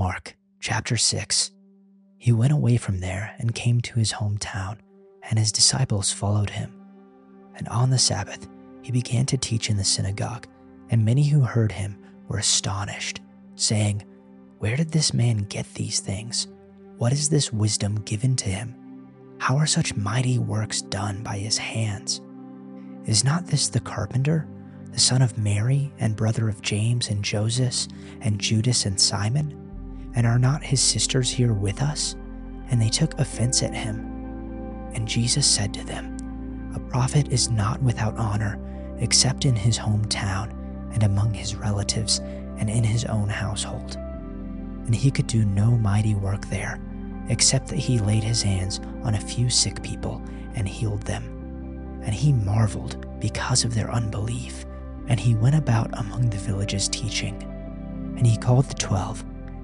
Mark chapter 6. He went away from there and came to his hometown, and his disciples followed him. And on the Sabbath, he began to teach in the synagogue, and many who heard him were astonished, saying, Where did this man get these things? What is this wisdom given to him? How are such mighty works done by his hands? Is not this the carpenter, the son of Mary, and brother of James and Joseph, and Judas and Simon? And are not his sisters here with us? And they took offense at him. And Jesus said to them, A prophet is not without honor, except in his hometown, and among his relatives, and in his own household. And he could do no mighty work there, except that he laid his hands on a few sick people and healed them. And he marveled because of their unbelief. And he went about among the villages teaching. And he called the twelve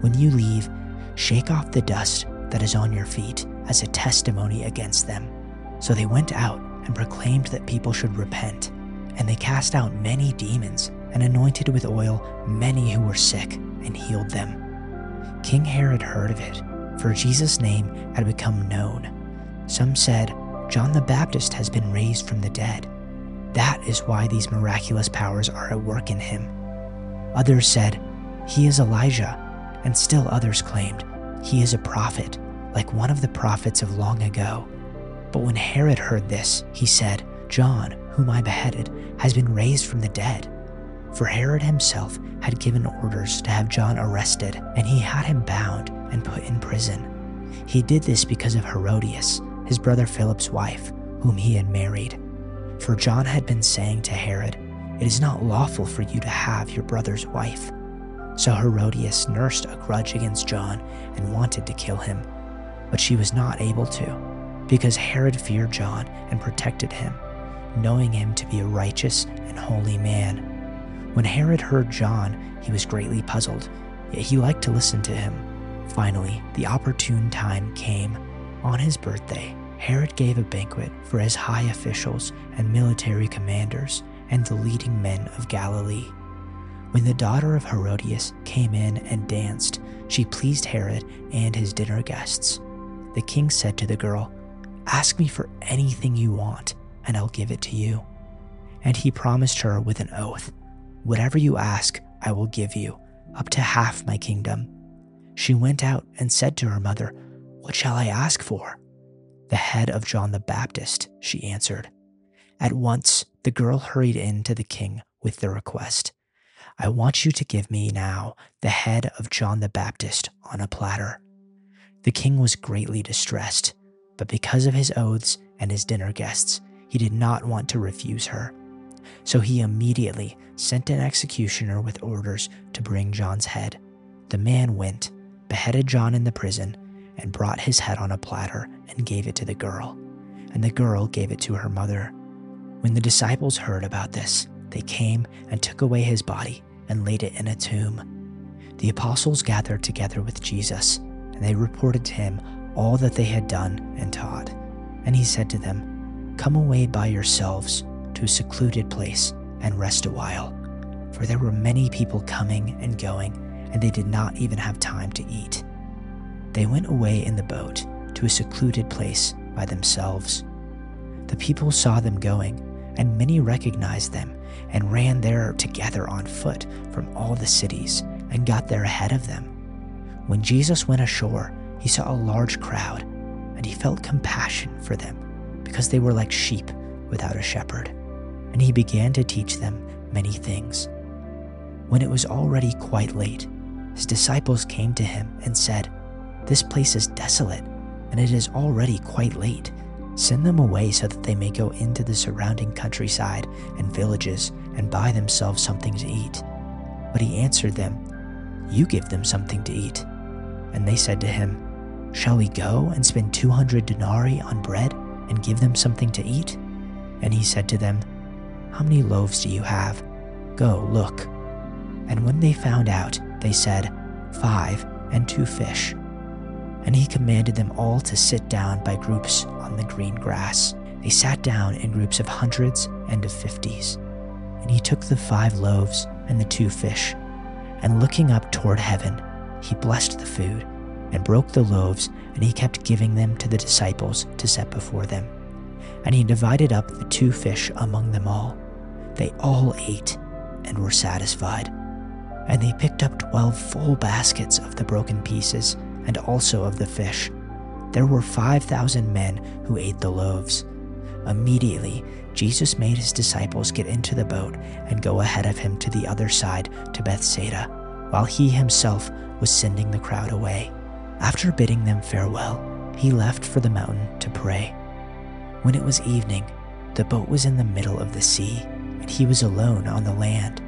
when you leave, shake off the dust that is on your feet as a testimony against them. So they went out and proclaimed that people should repent. And they cast out many demons and anointed with oil many who were sick and healed them. King Herod heard of it, for Jesus' name had become known. Some said, John the Baptist has been raised from the dead. That is why these miraculous powers are at work in him. Others said, He is Elijah and still others claimed he is a prophet, like one of the prophets of long ago. But when Herod heard this, he said, John, whom I beheaded, has been raised from the dead. For Herod himself had given orders to have John arrested, and he had him bound and put in prison. He did this because of Herodias, his brother Philip's wife, whom he had married. For John had been saying to Herod, It is not lawful for you to have your brother's wife. So Herodias nursed a grudge against John and wanted to kill him. But she was not able to, because Herod feared John and protected him, knowing him to be a righteous and holy man. When Herod heard John, he was greatly puzzled, yet he liked to listen to him. Finally, the opportune time came. On his birthday, Herod gave a banquet for his high officials and military commanders and the leading men of Galilee. When the daughter of Herodias came in and danced, she pleased Herod and his dinner guests. The king said to the girl, Ask me for anything you want, and I'll give it to you. And he promised her with an oath, Whatever you ask, I will give you, up to half my kingdom. She went out and said to her mother, What shall I ask for? The head of John the Baptist, she answered. At once the girl hurried in to the king with the request. I want you to give me now the head of John the Baptist on a platter. The king was greatly distressed, but because of his oaths and his dinner guests, he did not want to refuse her. So he immediately sent an executioner with orders to bring John's head. The man went, beheaded John in the prison, and brought his head on a platter and gave it to the girl. And the girl gave it to her mother. When the disciples heard about this, they came and took away his body and laid it in a tomb. The apostles gathered together with Jesus, and they reported to him all that they had done and taught. And he said to them, Come away by yourselves to a secluded place and rest a while. For there were many people coming and going, and they did not even have time to eat. They went away in the boat to a secluded place by themselves. The people saw them going, and many recognized them and ran there together on foot from all the cities and got there ahead of them. When Jesus went ashore, he saw a large crowd, and he felt compassion for them because they were like sheep without a shepherd. And he began to teach them many things. When it was already quite late, his disciples came to him and said, This place is desolate, and it is already quite late Send them away so that they may go into the surrounding countryside and villages and buy themselves something to eat. But he answered them, You give them something to eat. And they said to him, Shall we go and spend 200 denarii on bread and give them something to eat? And he said to them, How many loaves do you have? Go, look. And when they found out, they said, Five and two fish. And he commanded them all to sit down by groups on the green grass. They sat down in groups of hundreds and of fifties. And he took the five loaves and the two fish, and looking up toward heaven, he blessed the food and broke the loaves, and he kept giving them to the disciples to set before them. And he divided up the two fish among them all. They all ate and were satisfied. And they picked up twelve full baskets of the broken pieces, and also of the fish. There were five thousand men who ate the loaves. Immediately, Jesus made his disciples get into the boat and go ahead of him to the other side to Bethsaida, while he himself was sending the crowd away. After bidding them farewell, he left for the mountain to pray. When it was evening, the boat was in the middle of the sea, and he was alone on the land.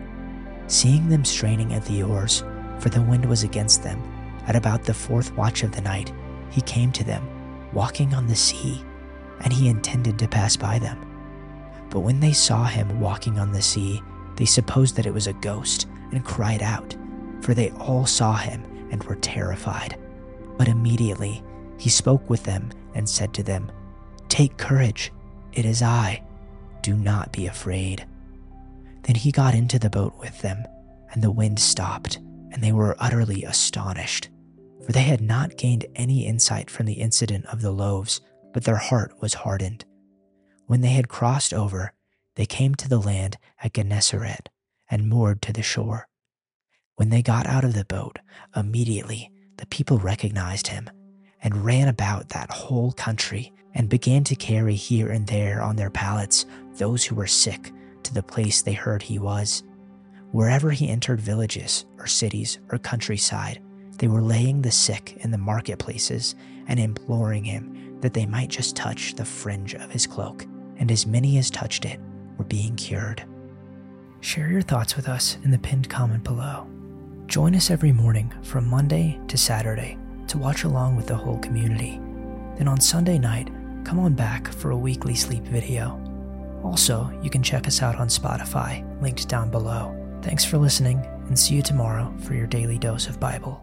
Seeing them straining at the oars, for the wind was against them, at about the fourth watch of the night, he came to them, walking on the sea, and he intended to pass by them. But when they saw him walking on the sea, they supposed that it was a ghost and cried out, for they all saw him and were terrified. But immediately he spoke with them and said to them, Take courage, it is I. Do not be afraid. Then he got into the boat with them, and the wind stopped, and they were utterly astonished, for they had not gained any insight from the incident of the loaves, but their heart was hardened. When they had crossed over, they came to the land at Gennesaret and moored to the shore. When they got out of the boat, immediately the people recognized him and ran about that whole country and began to carry here and there on their pallets those who were sick to the place they heard he was. Wherever he entered villages or cities or countryside, they were laying the sick in the marketplaces and imploring him that they might just touch the fringe of his cloak, and as many as touched it were being cured. Share your thoughts with us in the pinned comment below. Join us every morning from Monday to Saturday to watch along with the whole community. Then on Sunday night, come on back for a weekly sleep video. Also, you can check us out on Spotify, linked down below. Thanks for listening, and see you tomorrow for your daily dose of Bible.